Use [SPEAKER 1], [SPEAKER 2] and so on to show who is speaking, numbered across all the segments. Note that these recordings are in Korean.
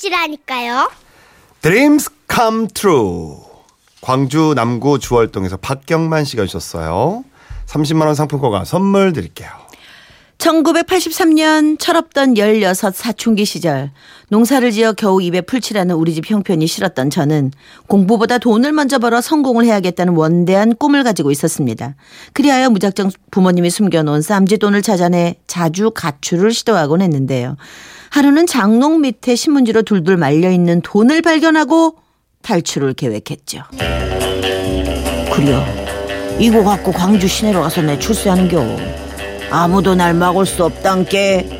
[SPEAKER 1] 것이라니까요.
[SPEAKER 2] Dreams come true. 광주 남구 주월동에서 박경만 씨가 주셨어요. 30만 원 상품권과 선물 드릴게요.
[SPEAKER 3] 1983년 철없던 16 사춘기 시절 농사를 지어 겨우 입에 풀칠하는 우리 집 형편이 싫었던 저는 공부보다 돈을 먼저 벌어 성공을 해야겠다는 원대한 꿈을 가지고 있었습니다. 그리하여 무작정 부모님이 숨겨놓은 쌈지 돈을 찾아내 자주 가출을 시도하곤 했는데요. 하루는 장롱 밑에 신문지로 둘둘 말려 있는 돈을 발견하고 탈출을 계획했죠. 그려 이거 갖고 광주 시내로 가서 내 출세하는겨. 아무도 날 막을 수 없단께.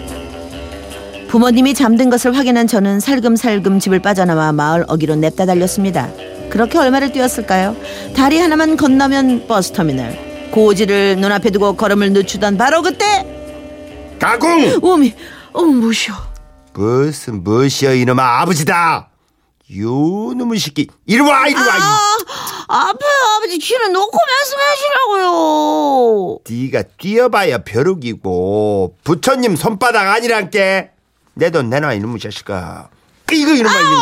[SPEAKER 3] 부모님이 잠든 것을 확인한 저는 살금살금 집을 빠져나와 마을 어기로 냅다 달렸습니다. 그렇게 얼마를 뛰었을까요? 다리 하나만 건너면 버스터미널. 고지를 눈앞에 두고 걸음을 늦추던 바로 그때
[SPEAKER 2] 가공!
[SPEAKER 3] 오미 어 무셔
[SPEAKER 2] 무슨 무엇이여? 이놈아 아버지다. 요 놈의 새끼 이리 와 이리 와.
[SPEAKER 3] 아, 아파요 아버지. 귀를 놓고 말씀하시라고요.
[SPEAKER 2] 네가 뛰어봐야 벼룩이고 부처님 손바닥 아니란께. 내 돈 내놔 이놈의 자식아. 이거 이놈아 이놈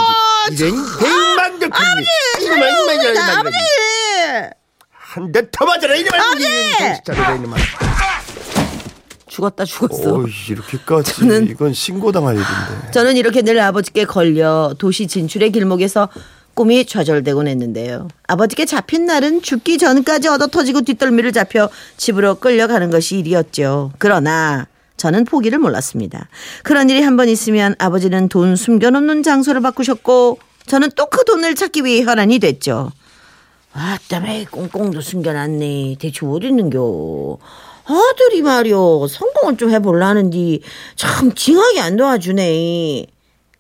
[SPEAKER 2] 이런 백만 덕분이 이놈아 이놈아 이놈아
[SPEAKER 3] 아버지.
[SPEAKER 2] 한 대 더 맞아라 이놈아 이놈아 이놈아.
[SPEAKER 3] 죽었다 죽었어
[SPEAKER 2] 오 이렇게까지
[SPEAKER 3] 저는-
[SPEAKER 2] 이건 신고당할 일인데.
[SPEAKER 3] 저는 이렇게 늘 아버지께 걸려 도시 진출의 길목에서 꿈이 좌절되곤 했는데요. 아버지께 잡힌 날은 죽기 전까지 얻어 터지고 뒷덜미를 잡혀 집으로 끌려가는 것이 일이었죠. 그러나 저는 포기를 몰랐습니다. 그런 일이 한 번 있으면 아버지는 돈 숨겨놓는 장소를 바꾸셨고 저는 또 그 돈을 찾기 위해 혈안이 됐죠. 아따매 꽁꽁도 숨겨놨네. 대체 어디 있는겨? 아들이 말이요. 성공을 좀 해볼라는디 참 징하게 안 도와주네.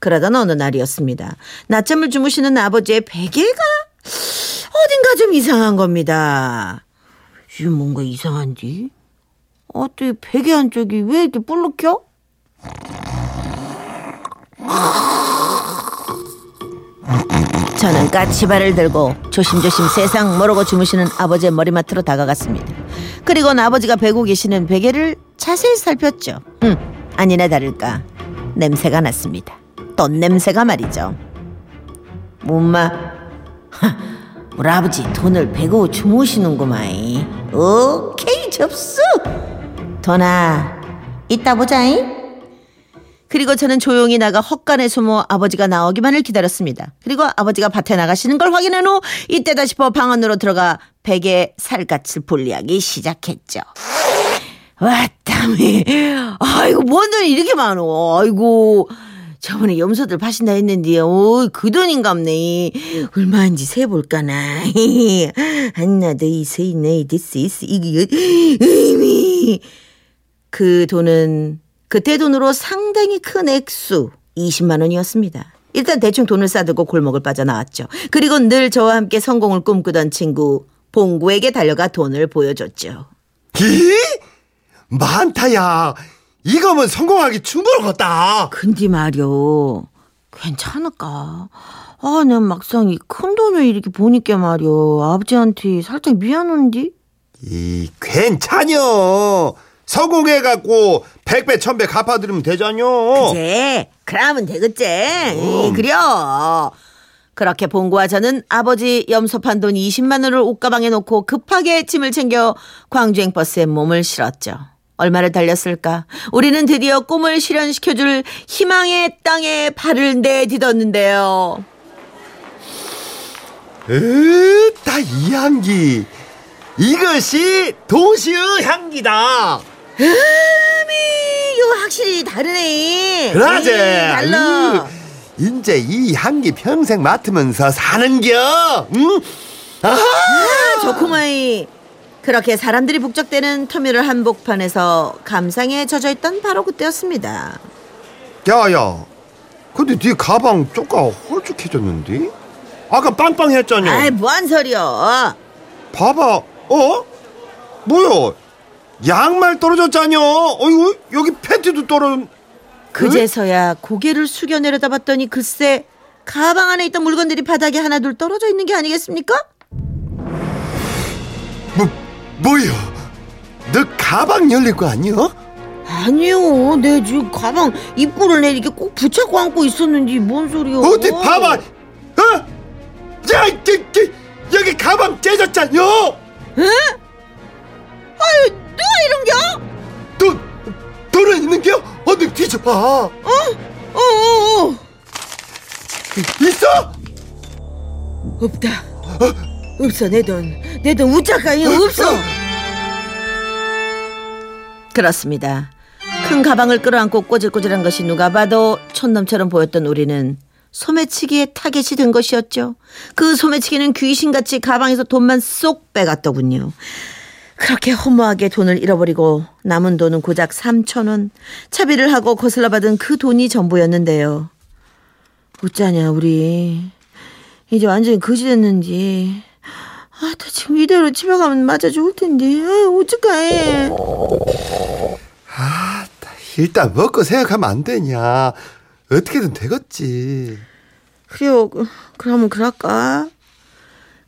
[SPEAKER 3] 그러던 어느 날이었습니다. 낮잠을 주무시는 아버지의 베개가 어딘가 좀 이상한 겁니다. 이게 뭔가 이상한디? 어떻게 베개 한쪽이 왜 이렇게 불룩혀? 저는 까치발을 들고 조심조심 세상 모르고 주무시는 아버지의 머리맡으로 다가갔습니다. 그리고는 아버지가 베고 계시는 베개를 자세히 살폈죠. 음, 아니나 다를까 냄새가 났습니다. 돈 냄새가 말이죠. 엄마, 우리 아버지 돈을 베고 주무시는구만. 오케이 접수. 돈아, 이따 보자잉. 그리고 저는 조용히 나가 헛간에 숨어 아버지가 나오기만을 기다렸습니다. 그리고 아버지가 밭에 나가시는 걸 확인한 후 이때다 싶어 방 안으로 들어가 베개 살갗을 분리하기 시작했죠. 왔다미. 아이고 뭔 돈이 이렇게 많어. 아이고 저번에 염소들 파신다 했는데 오, 그 돈인갑네. 얼마인지 세볼까나. 하나 더이세네 디스 이스 이게 의미. 그 돈은 그때 돈으로 상당히 큰 액수 20만 원이었습니다. 일단 대충 돈을 싸들고 골목을 빠져나왔죠. 그리고 늘 저와 함께 성공을 꿈꾸던 친구 봉구에게 달려가 돈을 보여줬죠.
[SPEAKER 2] 이 많다야. 이거면 성공하기 충분하겠다.
[SPEAKER 3] 근데 말이요. 괜찮을까? 아, 난 막상 이 큰 돈을 이렇게 보니까 말이요. 아버지한테 살짝 미안한디?
[SPEAKER 2] 이 괜찮여. 성공해 갖고 백배 천배 갚아드리면 되잖여.
[SPEAKER 3] 그제 그러면 되겠지. 이, 그려. 그렇게 봉구와 저는 아버지 염소판 돈 20만 원을 옷가방에 놓고 급하게 짐을 챙겨 광주행 버스에 몸을 실었죠. 얼마를 달렸을까? 우리는 드디어 꿈을 실현시켜줄 희망의 땅에 발을 내딛었는데요.
[SPEAKER 2] 으따 이 향기. 이것이 도시의 향기다.
[SPEAKER 3] 음이 이거 확실히 다르네.
[SPEAKER 2] 그러지.
[SPEAKER 3] 에이, 달라.
[SPEAKER 2] 으, 이제 이 향기 평생 맡으면서 사는겨. 응?
[SPEAKER 3] 아, 좋구마이. 그렇게 사람들이 북적대는 터미널 한복판에서 감상에 젖어있던 바로 그때였습니다.
[SPEAKER 2] 야야. 근데 네 가방 쪼까 홀쭉해졌는데? 아까 빵빵했잖여.
[SPEAKER 3] 아이 뭐한 소리여.
[SPEAKER 2] 봐봐. 어? 뭐야? 양말 떨어졌잖여. 어이구 여기 팬티도 떨어.
[SPEAKER 3] 그제서야 고개를 숙여 내려다봤더니 글쎄 가방 안에 있던 물건들이 바닥에 하나둘 떨어져 있는 게 아니겠습니까?
[SPEAKER 2] 뭐 뭐야? 너 가방 열릴 거 아니야?
[SPEAKER 3] 아니요. 내 지금 가방 입구를 내 이렇게 꼭 붙잡고 안고 있었는지 뭔 소리요?
[SPEAKER 2] 어디 봐봐 어? 야 이, 이, 여기 가방 째졌잖여
[SPEAKER 3] 아유, 누가 이런겨?
[SPEAKER 2] 돈 돈은 있는겨 어디 뒤져봐
[SPEAKER 3] 어, 어, 어.
[SPEAKER 2] 있어
[SPEAKER 3] 없다. 없어 내 돈. 내 돈 우짜까지 없어. 그렇습니다. 큰 가방을 끌어안고 꼬질꼬질한 것이 누가 봐도 촌놈처럼 보였던 우리는 소매치기에 타겟이 된 것이었죠. 그 소매치기는 귀신같이 가방에서 돈만 쏙 빼갔더군요. 그렇게 허무하게 돈을 잃어버리고 남은 돈은 고작 3천 원. 차비를 하고 거슬러 받은 그 돈이 전부였는데요. 어쩌냐 우리. 이제 완전히 거지 됐는지. 아, 나 지금 이대로 집에 가면 맞아 죽을 텐데. 아, 어떡해.
[SPEAKER 2] 일단 먹고 생각하면 안 되냐 어떻게든 되겠지
[SPEAKER 3] 그래요. 그- 그러면 그럴까?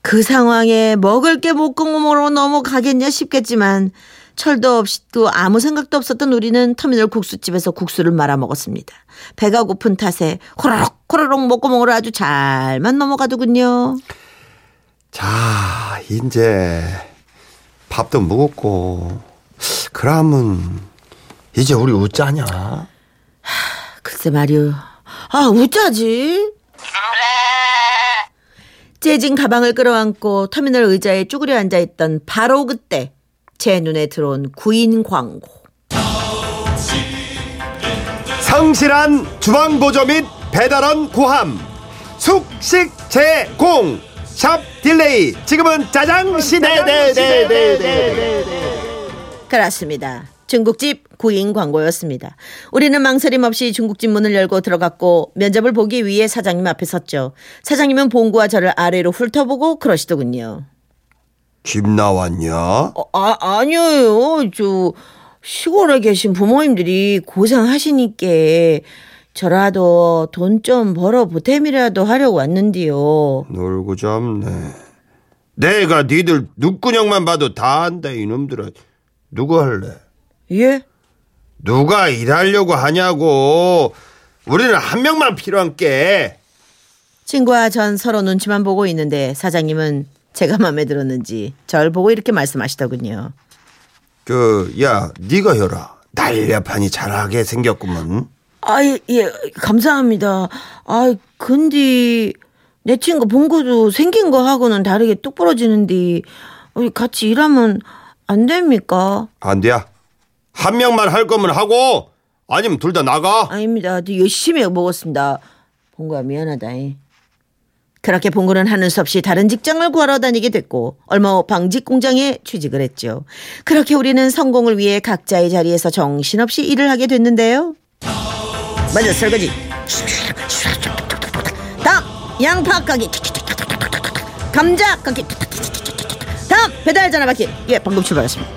[SPEAKER 3] 그 상황에 먹을 게 목구멍으로 넘어가겠냐 싶겠지만 철도 없이 또 아무 생각도 없었던 우리는 터미널 국수집에서 국수를 말아 먹었습니다. 배가 고픈 탓에 호로록 호로록 목구멍으로 아주 잘만 넘어가더군요.
[SPEAKER 2] 자 이제 밥도 먹었고 그러면 이제 우리 웃자냐
[SPEAKER 3] 글쎄 말이요. 아, 웃자지. 재진 가방을 끌어안고 터미널 의자에 쭈그려 앉아 있던 바로 그때 제 눈에 들어온 구인 광고.
[SPEAKER 2] 성실한 주방보조 및 배달원 구함. 숙식 제공. 샵 딜레이. 지금은 짜장 시대.
[SPEAKER 3] 그렇습니다. 중국집 구인 광고였습니다. 우리는 망설임 없이 중국집 문을 열고 들어갔고 면접을 보기 위해 사장님 앞에 섰죠. 사장님은 봉구와 저를 아래로 훑어보고 그러시더군요.
[SPEAKER 2] 집 나왔냐
[SPEAKER 3] 어, 아, 아니에요. 저 시골에 계신 부모님들이 고생하시니까 저라도 돈 좀 벌어 보탬이라도 하려고 왔는데요.
[SPEAKER 2] 놀고 잡네 내가 니들 눈구녕만 봐도 다 안다 이놈들아 누구 할래
[SPEAKER 3] 예?
[SPEAKER 2] 누가 일하려고 하냐고 우리는 한 명만 필요한 게
[SPEAKER 3] 친구와 전 서로 눈치만 보고 있는데 사장님은 제가 마음에 들었는지 절 보고 이렇게 말씀하시더군요.
[SPEAKER 2] 그, 야, 네가 해라. 날렵하니 잘하게 생겼구먼.
[SPEAKER 3] 아, 예, 예, 감사합니다. 아, 근데 내 친구 봉구도 생긴 거 하고는 다르게 뚝 부러지는데 우리 같이 일하면 안 됩니까?
[SPEAKER 2] 안 돼. 한 명만 할 거면 하고, 아니면 둘 다 나가.
[SPEAKER 3] 아닙니다. 저 열심히 먹었습니다. 봉구야 미안하다. 그렇게 봉구는 하는 수 없이 다른 직장을 구하러 다니게 됐고 얼마 후 방직 공장에 취직을 했죠. 그렇게 우리는 성공을 위해 각자의 자리에서 정신없이 일을 하게 됐는데요. 먼저 설거지. 다음 양파 까기. 감자 까기. 다음 배달 전화 받기. 예, 방금 출발했습니다.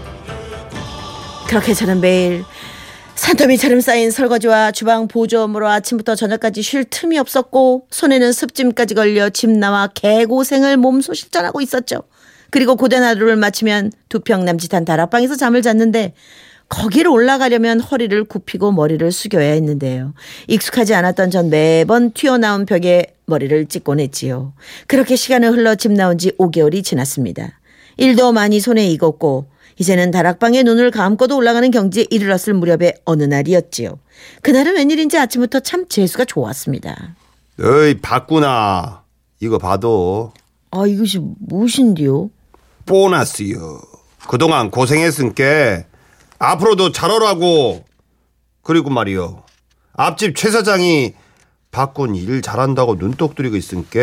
[SPEAKER 3] 그렇게 저는 매일 산더미처럼 쌓인 설거지와 주방 보조업으로 아침부터 저녁까지 쉴 틈이 없었고 손에는 습짐까지 걸려 집 나와 개고생을 몸소 실전하고 있었죠. 그리고 고된 하루를 마치면 두 평 남짓한 다락방에서 잠을 잤는데 거기를 올라가려면 허리를 굽히고 머리를 숙여야 했는데요. 익숙하지 않았던 전 매번 튀어나온 벽에 머리를 찍곤 했지요. 그렇게 시간을 흘러 집 나온 지 5개월이 지났습니다. 일도 많이 손에 익었고 이제는 다락방에 눈을 감고도 올라가는 경지에 이르렀을 무렵의 어느 날이었지요. 그날은 웬일인지 아침부터 참 재수가 좋았습니다.
[SPEAKER 2] 어이, 봤구나. 이거 봐도
[SPEAKER 3] 아 이것이 무엇인데요?
[SPEAKER 2] 보너스요. 그동안 고생했으니까 앞으로도 잘하라고. 그리고 말이요. 앞집 최 사장이 바꾼 일 잘한다고 눈독 들이고 있으니까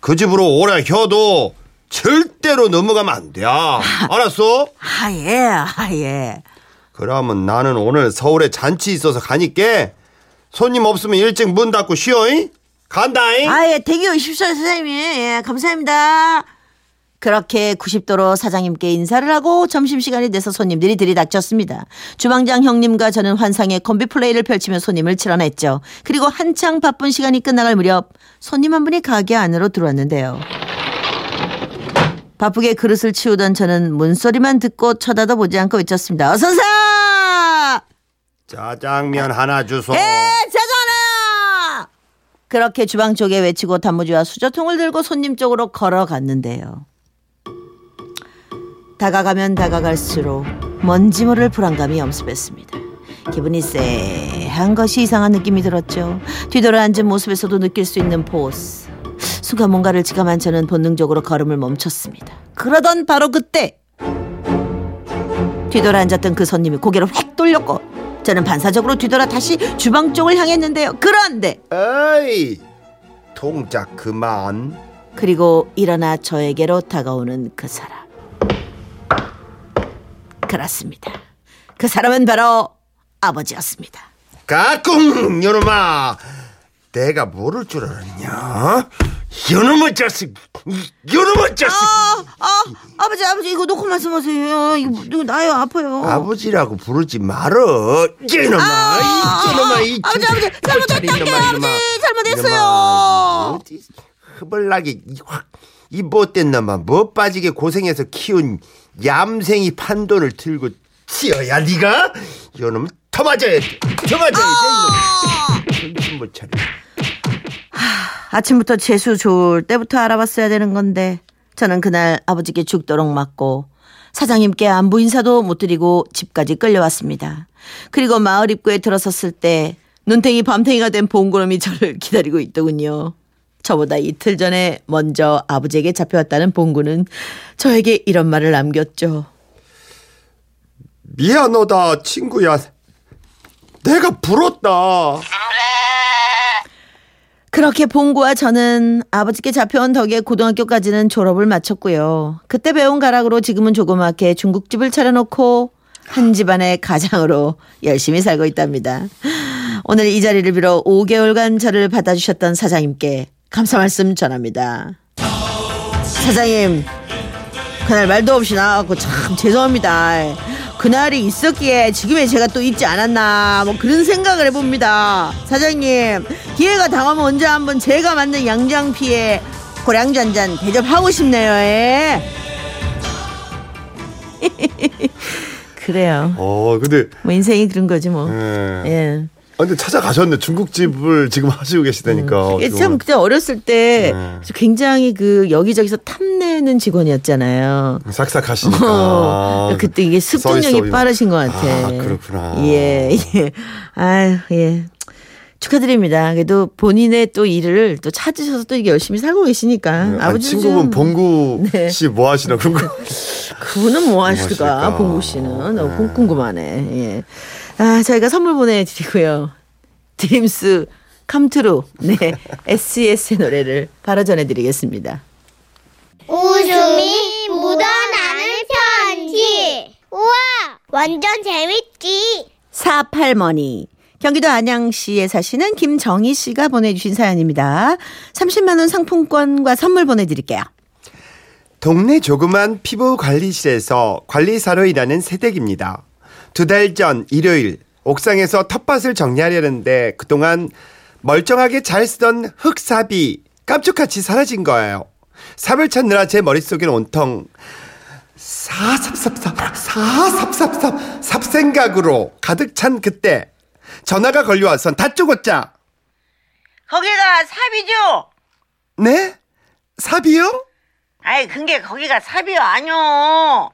[SPEAKER 2] 그 집으로 오래 혀도 절대로 넘어가면 안 돼. 알았어?
[SPEAKER 3] 아예 아예.
[SPEAKER 2] 그러면 나는 오늘 서울에 잔치 있어서 가니까 손님 없으면 일찍 문 닫고 쉬어잉? 간다잉?
[SPEAKER 3] 아예 대기 오십시오 사장님. 예 감사합니다. 그렇게 90도로 사장님께 인사를 하고 점심시간이 돼서 손님들이 들이닥쳤습니다. 주방장 형님과 저는 환상의 콤비 플레이를 펼치며 손님을 치러냈죠. 그리고 한창 바쁜 시간이 끝나갈 무렵 손님 한 분이 가게 안으로 들어왔는데요. 바쁘게 그릇을 치우던 저는 문소리만 듣고 쳐다도 보지 않고 외쳤습니다. 어서오세요!
[SPEAKER 2] 짜장면 하나 주소.
[SPEAKER 3] 에 짜장 하나 그렇게 주방 쪽에 외치고 단무지와 수저통을 들고 손님 쪽으로 걸어갔는데요. 다가가면 다가갈수록 뭔지 모를 불안감이 엄습했습니다. 기분이 쎄한 것이 이상한 느낌이 들었죠. 뒤돌아 앉은 모습에서도 느낄 수 있는 포스. 순간 뭔가를 지감한 저는 본능적으로 걸음을 멈췄습니다. 그러던 바로 그때 뒤돌아 앉았던 그 손님이 고개를 휙 돌렸고 저는 반사적으로 뒤돌아 다시 주방 쪽을 향했는데요. 그런데
[SPEAKER 2] 에이, 동작 그만.
[SPEAKER 3] 그리고 일어나 저에게로 다가오는 그 사람. 그렇습니다. 그 사람은 바로 아버지였습니다.
[SPEAKER 2] 가꿍 요놈아 내가 모를 줄 알았냐? 요놈의 자식! 이- 요놈의 자식!
[SPEAKER 3] 아, 아, 아버지, 아버지, 이거 놓고 말씀하세요. 이거, 이거 나요, 아파요.
[SPEAKER 2] 아버지라고 부르지 말어! 이놈아!
[SPEAKER 3] 아,
[SPEAKER 2] 이놈아 이
[SPEAKER 3] 아버지, 아버지, 잘못했다게,
[SPEAKER 2] 이놈아,
[SPEAKER 3] 아버지. 잘못했어요.
[SPEAKER 2] 어디 흐벌나게 이 확- 이 못된 놈아 뭐 빠지게 고생해서 키운 얌생이 판돈을 들고 튀어야 네가? 요놈 더 맞아야 돼더 맞아야 돼 이놈 정신 못 차려
[SPEAKER 3] 아침부터 재수 좋을 때부터 알아봤어야 되는 건데 저는 그날 아버지께 죽도록 맞고 사장님께 안부 인사도 못 드리고 집까지 끌려왔습니다. 그리고 마을 입구에 들어섰을 때 눈탱이 밤탱이가 된 봉구름이 저를 기다리고 있더군요. 저보다 이틀 전에 먼저 아버지에게 잡혀왔다는 봉구는 저에게 이런 말을 남겼죠.
[SPEAKER 2] 미안하다 친구야 내가 불었다
[SPEAKER 3] 그렇게 봉구와 저는 아버지께 잡혀온 덕에 고등학교까지는 졸업을 마쳤고요. 그때 배운 가락으로 지금은 조그맣게 중국집을 차려놓고 한 집안의 가장으로 열심히 살고 있답니다. 오늘 이 자리를 빌어 5개월간 저를 받아주셨던 사장님께 감사 말씀 전합니다. 사장님, 그날 말도 없이 나와갖고 참 죄송합니다. 그날이 있었기에 지금의 제가 또 있지 않았나 뭐 그런 생각을 해봅니다. 사장님 기회가 당하면 언제 한번 제가 만든 양장피에 고량주 한 잔 대접하고 싶네요. 예. 그래요.
[SPEAKER 1] 어, 근데
[SPEAKER 3] 뭐 인생이 그런 거지 뭐.
[SPEAKER 1] 예.
[SPEAKER 3] 예.
[SPEAKER 1] 아, 근데 찾아가셨네. 중국집을 지금 하시고 계시다니까. 어떻게
[SPEAKER 3] 참. 그때 어렸을 때
[SPEAKER 1] 네.
[SPEAKER 3] 굉장히 그 여기저기서 탐내는 직원이었잖아요.
[SPEAKER 1] 삭삭하시니까.
[SPEAKER 3] 어, 그때 이게 습득력이 빠르신 것 같아.
[SPEAKER 1] 아, 그렇구나.
[SPEAKER 3] 예, 예. 아유, 예. 축하드립니다. 그래도 본인의 또 일을 또 찾으셔서 또 이게 열심히 살고 계시니까.
[SPEAKER 1] 네,
[SPEAKER 3] 아버지
[SPEAKER 1] 친구분 봉구
[SPEAKER 3] 네.
[SPEAKER 1] 씨뭐 하시나 궁금.
[SPEAKER 3] 그분은 뭐
[SPEAKER 1] 하실까?
[SPEAKER 3] 하실까? 봉구 씨는 너무
[SPEAKER 1] 네.
[SPEAKER 3] 궁금하네. 예. 아, 저희가 선물 보내드리고요. 드림스 캄트루. 네. SES의 노래를 바로 전해드리겠습니다.
[SPEAKER 4] 웃음이 묻어나는 편지. 우와, 완전 재밌지.
[SPEAKER 3] 사팔머니. 경기도 안양시에 사시는 김정희 씨가 보내주신 사연입니다. 30만원 상품권과 선물 보내드릴게요.
[SPEAKER 2] 동네 조그만 피부 관리실에서 관리사로 일하는 새댁입니다. 두 달 전 일요일 옥상에서 텃밭을 정리하려는데 그동안 멀쩡하게 잘 쓰던 흙삽이 깜짝같이 사라진 거예요. 삽을 찾느라 제 머릿속에는 온통 사삽삽삽 사삽삽삽 삽생각으로 가득 찬 그때 전화가 걸려와선 다 쪼갰자
[SPEAKER 5] 거기가 삽이죠?
[SPEAKER 2] 네? 삽이요?
[SPEAKER 5] 아이, 근게 거기가 삽이요, 아니요.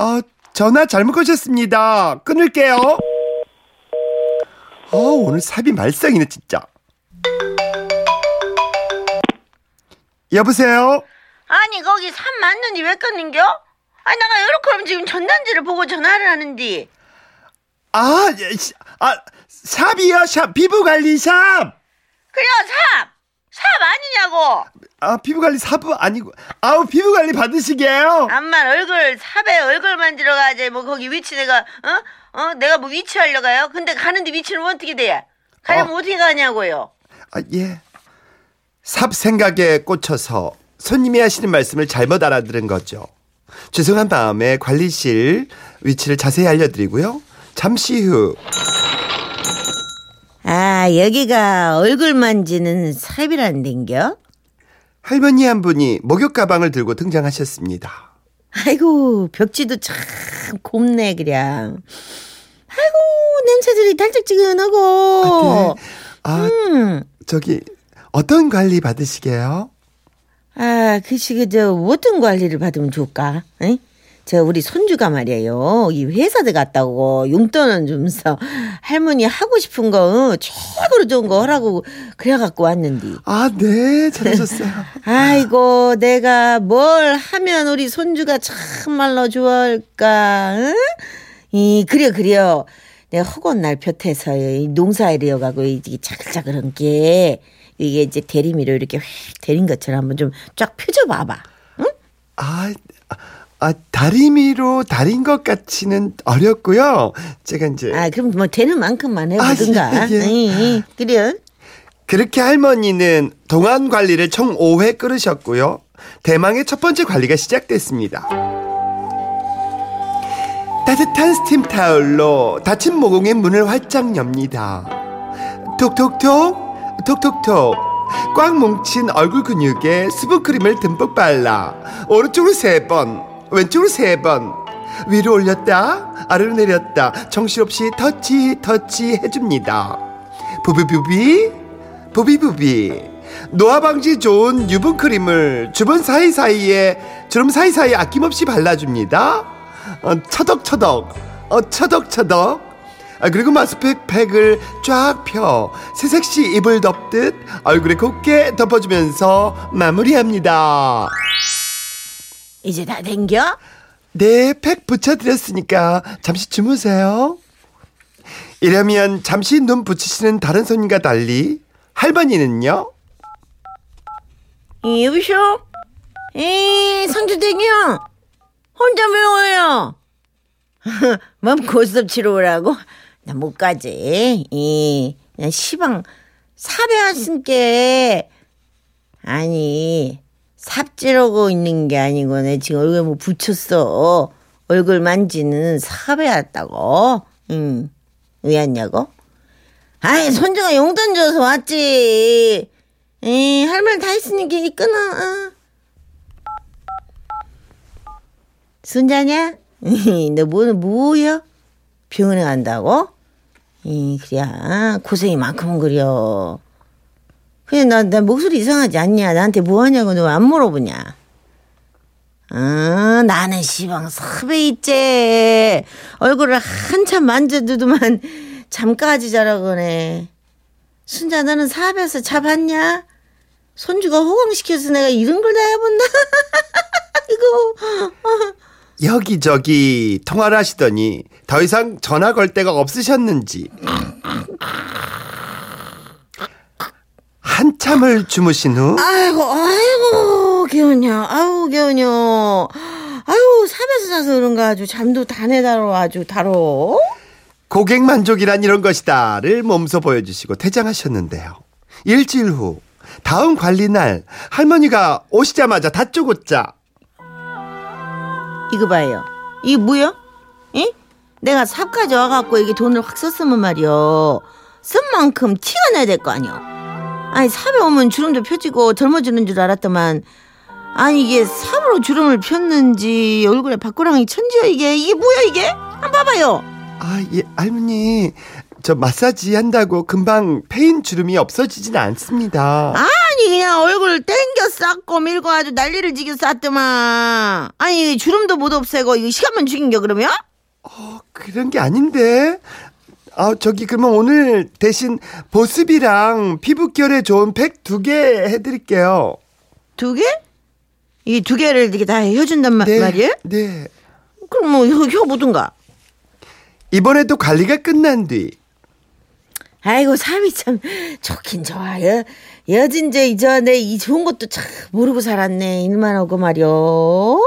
[SPEAKER 2] 어, 전화 잘못 거셨습니다. 끊을게요. 어, 오늘 삽이 말썽이네, 진짜. 여보세요?
[SPEAKER 5] 아니, 거기 삽 맞는지 왜 끊는겨? 아니, 내가 이렇게 하면 지금 전단지를 보고 전화를 하는데.
[SPEAKER 2] 아, 예, 시- 아, 삽이요, 삽, 피부관리 삽!
[SPEAKER 5] 그래, 삽! 삽 아니냐고!
[SPEAKER 2] 아, 피부 관리 삽 아니고, 아우, 피부 관리 받으시게요?
[SPEAKER 5] 암만 얼굴, 삽에 얼굴 만지러 가지. 뭐, 거기 위치 내가, 어? 어? 내가 뭐 위치 하려 가요? 근데 가는데 위치는 어떻게 돼? 가려면
[SPEAKER 2] 어.
[SPEAKER 5] 어. 떻게 가냐고요?
[SPEAKER 2] 아, 예. 삽 생각에 꽂혀서 손님이 하시는 말씀을 잘못 알아들은 거죠. 죄송한 마음에 관리실 위치를 자세히 알려드리고요. 잠시 후
[SPEAKER 3] 아, 여기가 얼굴 만지는 삽이라는 데인겨?
[SPEAKER 2] 할머니 한 분이 목욕 가방을 들고 등장하셨습니다.
[SPEAKER 3] 아이고, 벽지도 참 곱네, 그냥. 아이고, 냄새들이 달짝지근하고.
[SPEAKER 2] 아,
[SPEAKER 3] 음.
[SPEAKER 2] 저기 어떤 관리 받으시게요?
[SPEAKER 3] 아, 그시 그저 어떤 관리를 받으면 좋을까? 응? 저 우리 손주가 말이에요. 이 회사들 갔다고 용돈은 주면서 할머니 하고 싶은 거 어, 최고로 좋은 거 하라고 그래갖고 왔는데.
[SPEAKER 2] 아, 네, 잘하셨어요.
[SPEAKER 3] 아이고 내가 뭘 하면 우리 손주가 참말로 좋아할까? 응? 이 그래 그래요. 내가 허건 날 볕에서 이 농사일이어 가고 이게 자글자글한 게 이게 이제 대리미로 이렇게 휙 대린 것처럼 한번 좀 쫙 펴줘 봐봐.
[SPEAKER 2] 아, 아, 다리미로 다린 것 같이는 어렵고요. 제가 이제
[SPEAKER 3] 아 그럼 뭐 되는 만큼만 해보든가.
[SPEAKER 2] 아, 예, 예.
[SPEAKER 3] 응, 그래요.
[SPEAKER 2] 그렇게 할머니는 동안 관리를 총 5회 끌으셨고요. 대망의 첫 번째 관리가 시작됐습니다. 따뜻한 스팀 타올로 닫힌 모공의 문을 활짝 엽니다. 톡톡톡, 톡톡톡. 꽉 뭉친 얼굴 근육에 수분크림을 듬뿍 발라 오른쪽으로 세 번, 왼쪽으로 세 번. 위로 올렸다, 아래로 내렸다. 정신없이 터치, 터치 해줍니다. 부비부비, 부비부비. 노화 방지 좋은 유분 크림을 주변 사이사이에 주름 사이사이에 아낌없이 발라줍니다. 어, 처덕처덕, 어, 처덕처덕. 아, 그리고 마스크팩 팩을 쫙 펴 새색시 입을 덮듯 얼굴에 곱게 덮어주면서 마무리합니다.
[SPEAKER 3] 이제 다 댕겨?
[SPEAKER 2] 네, 팩 붙여드렸으니까 잠시 주무세요. 이러면 잠시 눈 붙이시는 다른 손님과 달리 할머니는요?
[SPEAKER 3] 이, 여보쇼? 이 상주댕이요. 혼자 왜 와요? 몸 고스톱 치러 오라고? 나 못 가지. 이, 시방 사배하신께 아니 삽질하고 있는 게 아니고 내 지금 얼굴 뭐 붙였어. 얼굴 만지는 사배했다고. 응. 왜 왔냐고? 아이 손주가 용돈 줘서 왔지. 에이, 할말 다 했으니까 이 끊어. 어. 순자냐? 너 뭐, 뭐야? 병원에 간다고? 이, 그래. 고생이 많구먼, 그려. 그래, 나, 나 목소리 이상하지 않냐? 나한테 뭐 하냐고 너 안 물어보냐? 아, 나는 시방 섭외 있지. 얼굴을 한참 만져두더만 잠까지 자라거네. 순자, 너는 사업에서 잡았냐? 손주가 호강시켜서 내가 이런 걸 다 해본다. 이거.
[SPEAKER 2] 여기저기 통화를 하시더니 더 이상 전화 걸 데가 없으셨는지 한참을 주무신 후
[SPEAKER 3] 아이고, 아이고, 개운요. 아우, 개운요. 아유, 삽에서 자서 그런가 아주 잠도 다 내다로 아주 다로.
[SPEAKER 2] 고객 만족이란 이런 것이다를 몸소 보여주시고 퇴장하셨는데요. 일주일 후 다음 관리 날 할머니가 오시자마자 다쪼고짜
[SPEAKER 3] 이거 봐요. 이게 뭐야? 예? 내가 삽까지 와갖고 이게 돈을 확 썼으면 말이요. 쓴 만큼 티가 나야 될 거 아니요. 아니 삽에 오면 주름도 펴지고 젊어지는 줄 알았더만 아니 이게 삽으로 주름을 폈는지 얼굴에 밥구랑이 천지야 이게 이게 뭐야 이게? 한번 봐봐요.
[SPEAKER 2] 아, 예, 할머니 저 마사지 한다고 금방 패인 주름이 없어지진 않습니다.
[SPEAKER 3] 아니 그냥 얼굴 땡겨 쌓고 밀고 아주 난리를 지겨 쌌더만 아니 주름도 못 없애고 이거 시간만 죽인 겨 그러면?
[SPEAKER 2] 어, 그런 게 아닌데. 아, 저기 그러면 오늘 대신 보습이랑 피부결에 좋은 팩 두 개 해드릴게요.
[SPEAKER 3] 두 개? 이 두 개를 이렇게 다 해준단 마,
[SPEAKER 2] 네,
[SPEAKER 3] 말이에요?
[SPEAKER 2] 네.
[SPEAKER 3] 그럼 뭐 혀, 혀 보든가
[SPEAKER 2] 이번에도 관리가 끝난 뒤
[SPEAKER 3] 아이고 삶이 참 좋긴 좋아 여, 여진제 저내 이 좋은 것도 참 모르고 살았네 일만 하고 말이요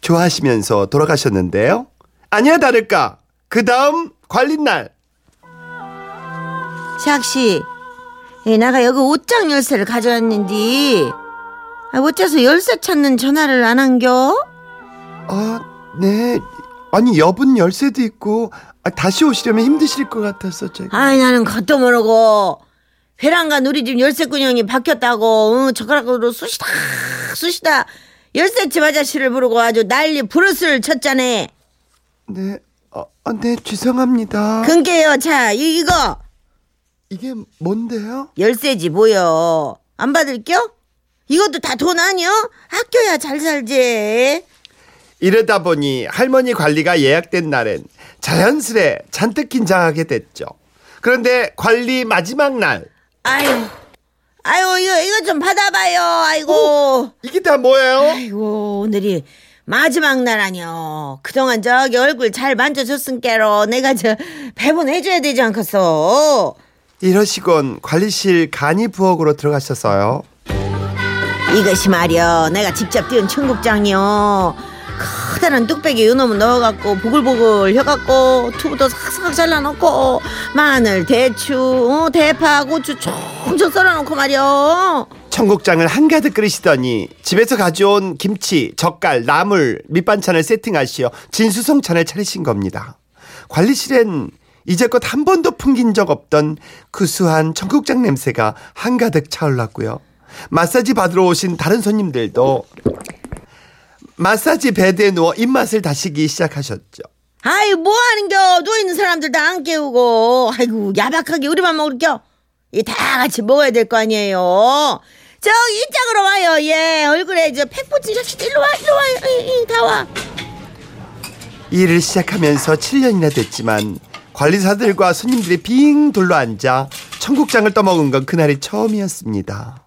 [SPEAKER 2] 좋아하시면서 돌아가셨는데요. 아니야 다를까. 그 다음 관리 날.
[SPEAKER 3] 샥씨 예, 나가 여기 옷장 열쇠를 가져왔는데 아, 어째서 열쇠 찾는 전화를 안 한겨?
[SPEAKER 2] 아, 네. 아니 여분 열쇠도 있고 아, 다시 오시려면 힘드실 것 같아서 제가.
[SPEAKER 3] 아이 나는 겉도 모르고 회랑간 우리 집 열쇠꾼형이 바뀌었다고 응, 젓가락으로 쑤시다 쑤시다 열쇠집 아저씨를 부르고 아주 난리 부르스를 쳤잖아
[SPEAKER 2] 네. 어, 어, 네 죄송합니다.
[SPEAKER 3] 근게요. 자, 이, 이거
[SPEAKER 2] 이게 뭔데요?
[SPEAKER 3] 열쇠지 뭐여. 안 받을겨? 이것도 다 돈 아니여? 학교야 잘 살지.
[SPEAKER 2] 이러다 보니 할머니 관리가 예약된 날엔 자연스레 잔뜩 긴장하게 됐죠. 그런데 관리 마지막 날
[SPEAKER 3] 아유, 아유 이거 이거 좀 받아봐요. 아이고,
[SPEAKER 2] 이게 다 뭐예요?
[SPEAKER 3] 아이고 오늘이 마지막 날 아니여. 그동안 저기 얼굴 잘 만져줬으니까로 내가 저 배분해줘야 되지 않겠어.
[SPEAKER 2] 이러시곤 관리실 간이 부엌으로 들어가셨어요.
[SPEAKER 3] 이것이 말이여 내가 직접 띄운 청국장이요 커다란 뚝배기 요놈을 넣어갖고 보글보글 해갖고 두부도 삭삭 잘라놓고 마늘 대추 어, 대파 고추 총총 썰어놓고 말이여
[SPEAKER 2] 청국장을 한가득 끓이시더니 집에서 가져온 김치, 젓갈, 나물, 밑반찬을 세팅하시어 진수성찬을 차리신 겁니다. 관리실엔 이제껏 한 번도 풍긴 적 없던 구수한 청국장 냄새가 한가득 차올랐고요. 마사지 받으러 오신 다른 손님들도 마사지 베드에 누워 입맛을 다시기 시작하셨죠.
[SPEAKER 3] 아이 뭐 하는겨 누워 있는 사람들 다 안 깨우고 아이고 야박하게 우리만 먹을겨 이 다 같이 먹어야 될 거 아니에요 저기 이쪽으로 와요. 예 얼굴에 저팩 붙인 자식 일로 와 일로 와요. 다와.
[SPEAKER 2] 일을 시작하면서 7년이나 됐지만 관리사들과 손님들이 빙 둘러 앉아 청국장을 떠먹은 건 그날이 처음이었습니다.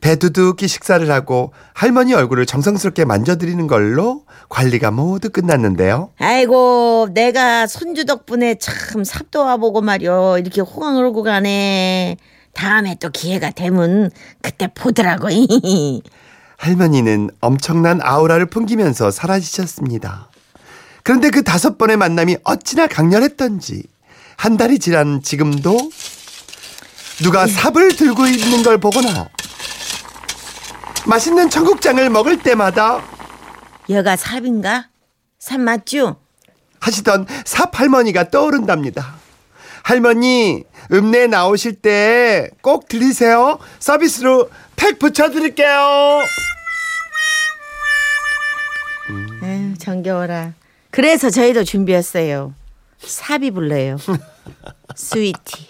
[SPEAKER 2] 배두둑이 식사를 하고 할머니 얼굴을 정성스럽게 만져드리는 걸로 관리가 모두 끝났는데요.
[SPEAKER 3] 아이고 내가 손주 덕분에 참 삽도 와보고 말이여 이렇게 호강을 오고 가네 다음에 또 기회가 되면 그때 보더라고
[SPEAKER 2] 할머니는 엄청난 아우라를 풍기면서 사라지셨습니다. 그런데 그 다섯 번의 만남이 어찌나 강렬했던지 한 달이 지난 지금도 누가 삽을 들고 있는 걸 보거나 맛있는 청국장을 먹을 때마다
[SPEAKER 3] 여가 삽인가? 삽 맞죠?
[SPEAKER 2] 하시던 삽 할머니가 떠오른답니다. 할머니 읍내 나오실 때 꼭 들리세요. 서비스로 팩 붙여드릴게요.
[SPEAKER 3] 에휴 정겨워라 그래서 저희도 준비했어요 삽이 불러요 스위티